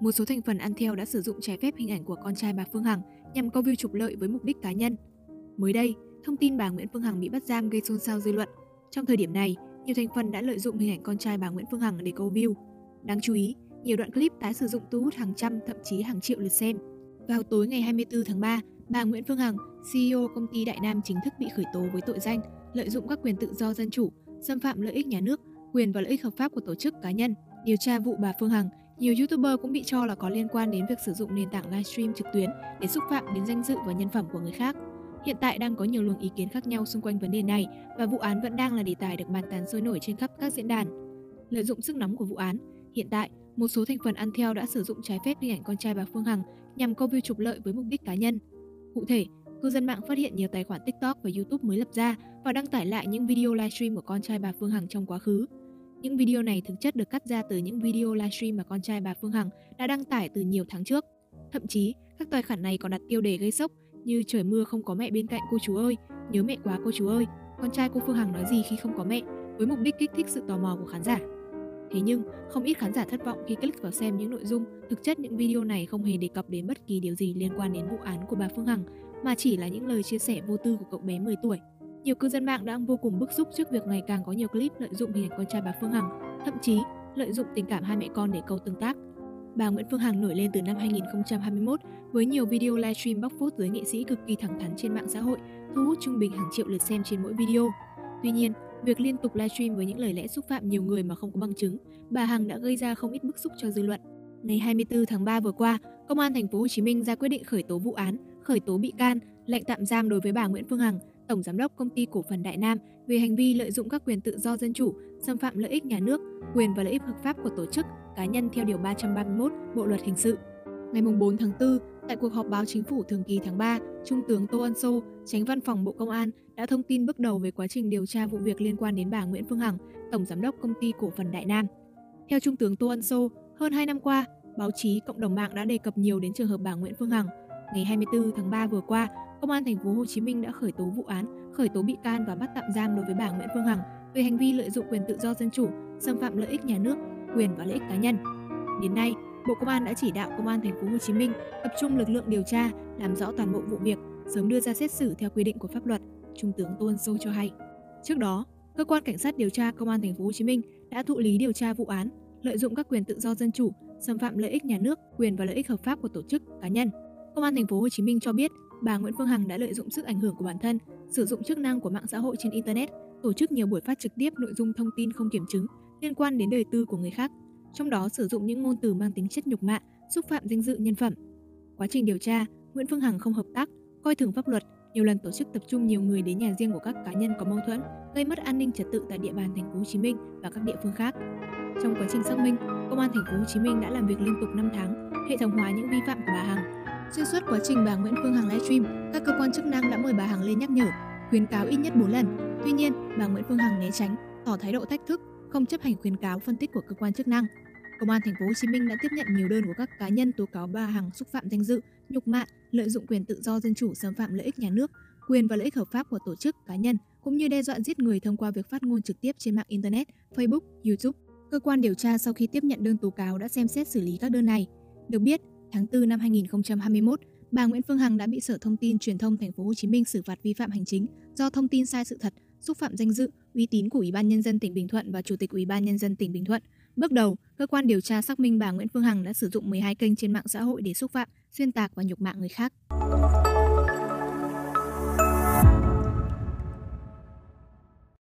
một số thành phần ăn theo đã sử dụng trái phép hình ảnh của con trai bà Phương Hằng nhằm câu view trục lợi với mục đích cá nhân. Mới đây, thông tin bà Nguyễn Phương Hằng bị bắt giam gây xôn xao dư luận. Trong thời điểm này, nhiều thành phần đã lợi dụng hình ảnh con trai bà Nguyễn Phương Hằng để câu view. Đáng chú ý, nhiều đoạn clip tái sử dụng thu hút hàng trăm thậm chí hàng triệu lượt xem. Vào tối ngày 24 tháng 3, bà Nguyễn Phương Hằng, CEO công ty Đại Nam chính thức bị khởi tố với tội danh lợi dụng các quyền tự do dân chủ, xâm phạm lợi ích nhà nước, quyền và lợi ích hợp pháp của tổ chức cá nhân. Điều tra vụ bà Phương Hằng, nhiều YouTuber cũng bị cho là có liên quan đến việc sử dụng nền tảng livestream trực tuyến để xúc phạm đến danh dự và nhân phẩm của người khác. Hiện tại đang có nhiều luồng ý kiến khác nhau xung quanh vấn đề này và vụ án vẫn đang là đề tài được bàn tán sôi nổi trên khắp các diễn đàn. Lợi dụng sức nóng của vụ án, hiện tại một số thành phần ăn theo đã sử dụng trái phép hình ảnh con trai bà Phương Hằng nhằm câu view trục lợi với mục đích cá nhân. Cụ thể, cư dân mạng phát hiện nhiều tài khoản TikTok và YouTube mới lập ra và đăng tải lại những video livestream của con trai bà Phương Hằng trong quá khứ. Những video này thực chất được cắt ra từ những video livestream mà con trai bà Phương Hằng đã đăng tải từ nhiều tháng trước. Thậm chí, các tài khoản này còn đặt tiêu đề gây sốc như trời mưa không có mẹ bên cạnh cô chú ơi, nhớ mẹ quá cô chú ơi, con trai cô Phương Hằng nói gì khi không có mẹ, với mục đích kích thích sự tò mò của khán giả. Thế nhưng, không ít khán giả thất vọng khi click vào xem những nội dung, thực chất những video này không hề đề cập đến bất kỳ điều gì liên quan đến vụ án của bà Phương Hằng, mà chỉ là những lời chia sẻ vô tư của cậu bé 10 tuổi. Nhiều cư dân mạng đang vô cùng bức xúc trước việc ngày càng có nhiều clip lợi dụng hình ảnh con trai bà Phương Hằng, thậm chí lợi dụng tình cảm hai mẹ con để câu tương tác. Bà Nguyễn Phương Hằng nổi lên từ năm 2021 với nhiều video livestream bóc phốt giới nghệ sĩ cực kỳ thẳng thắn trên mạng xã hội, thu hút trung bình hàng triệu lượt xem trên mỗi video. Tuy nhiên, việc liên tục livestream với những lời lẽ xúc phạm nhiều người mà không có bằng chứng, bà Hằng đã gây ra không ít bức xúc cho dư luận. Ngày 24 tháng 3 vừa qua, Công an thành phố Hồ Chí Minh ra quyết định khởi tố vụ án, khởi tố bị can, lệnh tạm giam đối với bà Nguyễn Phương Hằng, tổng giám đốc công ty cổ phần Đại Nam về hành vi lợi dụng các quyền tự do dân chủ, xâm phạm lợi ích nhà nước, quyền và lợi ích hợp pháp của tổ chức, cá nhân theo điều 331 Bộ luật hình sự. Ngày 4 tháng 4, tại cuộc họp báo chính phủ thường kỳ tháng 3, Trung tướng Tô Ân Sô, tránh văn phòng Bộ Công an đã thông tin bước đầu về quá trình điều tra vụ việc liên quan đến bà Nguyễn Phương Hằng, tổng giám đốc công ty cổ phần Đại Nam. Theo Trung tướng Tô Ân Sô, hơn 2 năm qua, báo chí, cộng đồng mạng đã đề cập nhiều đến trường hợp bà Nguyễn Phương Hằng. Ngày 24 tháng 3 vừa qua, Công an thành phố Hồ Chí Minh đã khởi tố vụ án, khởi tố bị can và bắt tạm giam đối với bà Nguyễn Phương Hằng về hành vi lợi dụng quyền tự do dân chủ, xâm phạm lợi ích nhà nước, quyền và lợi ích cá nhân. Đến nay, Bộ Công an đã chỉ đạo Công an thành phố Hồ Chí Minh tập trung lực lượng điều tra, làm rõ toàn bộ vụ việc, sớm đưa ra xét xử theo quy định của pháp luật, Trung tướng Tôn Sô cho hay. Trước đó, cơ quan cảnh sát điều tra Công an thành phố Hồ Chí Minh đã thụ lý điều tra vụ án lợi dụng các quyền tự do dân chủ, xâm phạm lợi ích nhà nước, quyền và lợi ích hợp pháp của tổ chức, cá nhân. Công an thành phố Hồ Chí Minh cho biết, bà Nguyễn Phương Hằng đã lợi dụng sức ảnh hưởng của bản thân, sử dụng chức năng của mạng xã hội trên internet, tổ chức nhiều buổi phát trực tiếp nội dung thông tin không kiểm chứng liên quan đến đời tư của người khác, trong đó sử dụng những ngôn từ mang tính chất nhục mạ, xúc phạm danh dự nhân phẩm. Quá trình điều tra, Nguyễn Phương Hằng không hợp tác, coi thường pháp luật, nhiều lần tổ chức tập trung nhiều người đến nhà riêng của các cá nhân có mâu thuẫn, gây mất an ninh trật tự tại địa bàn thành phố Hồ Chí Minh và các địa phương khác. Trong quá trình xác minh, Công an thành phố Hồ Chí Minh đã làm việc liên tục 5 tháng, hệ thống hóa những vi phạm của bà Hằng. Xuyên suốt quá trình bà Nguyễn Phương Hằng livestream, các cơ quan chức năng đã mời bà Hằng lên nhắc nhở, khuyến cáo ít nhất 4 lần. Tuy nhiên, bà Nguyễn Phương Hằng né tránh, tỏ thái độ thách thức, không chấp hành khuyến cáo phân tích của cơ quan chức năng. Công an thành phố Hồ Chí Minh đã tiếp nhận nhiều đơn của các cá nhân tố cáo bà Hằng xúc phạm danh dự, nhục mạ, lợi dụng quyền tự do dân chủ xâm phạm lợi ích nhà nước, quyền và lợi ích hợp pháp của tổ chức, cá nhân cũng như đe dọa giết người thông qua việc phát ngôn trực tiếp trên mạng internet, Facebook, YouTube. Cơ quan điều tra sau khi tiếp nhận đơn tố cáo đã xem xét xử lý các đơn này. Được biết, tháng 4 năm 2021, bà Nguyễn Phương Hằng đã bị Sở Thông tin Truyền thông Thành phố Hồ Chí Minh xử phạt vi phạm hành chính do thông tin sai sự thật, xúc phạm danh dự, uy tín của Ủy ban nhân dân tỉnh Bình Thuận và Chủ tịch Ủy ban nhân dân tỉnh Bình Thuận. Bước đầu, cơ quan điều tra xác minh bà Nguyễn Phương Hằng đã sử dụng 12 kênh trên mạng xã hội để xúc phạm, xuyên tạc và nhục mạ người khác.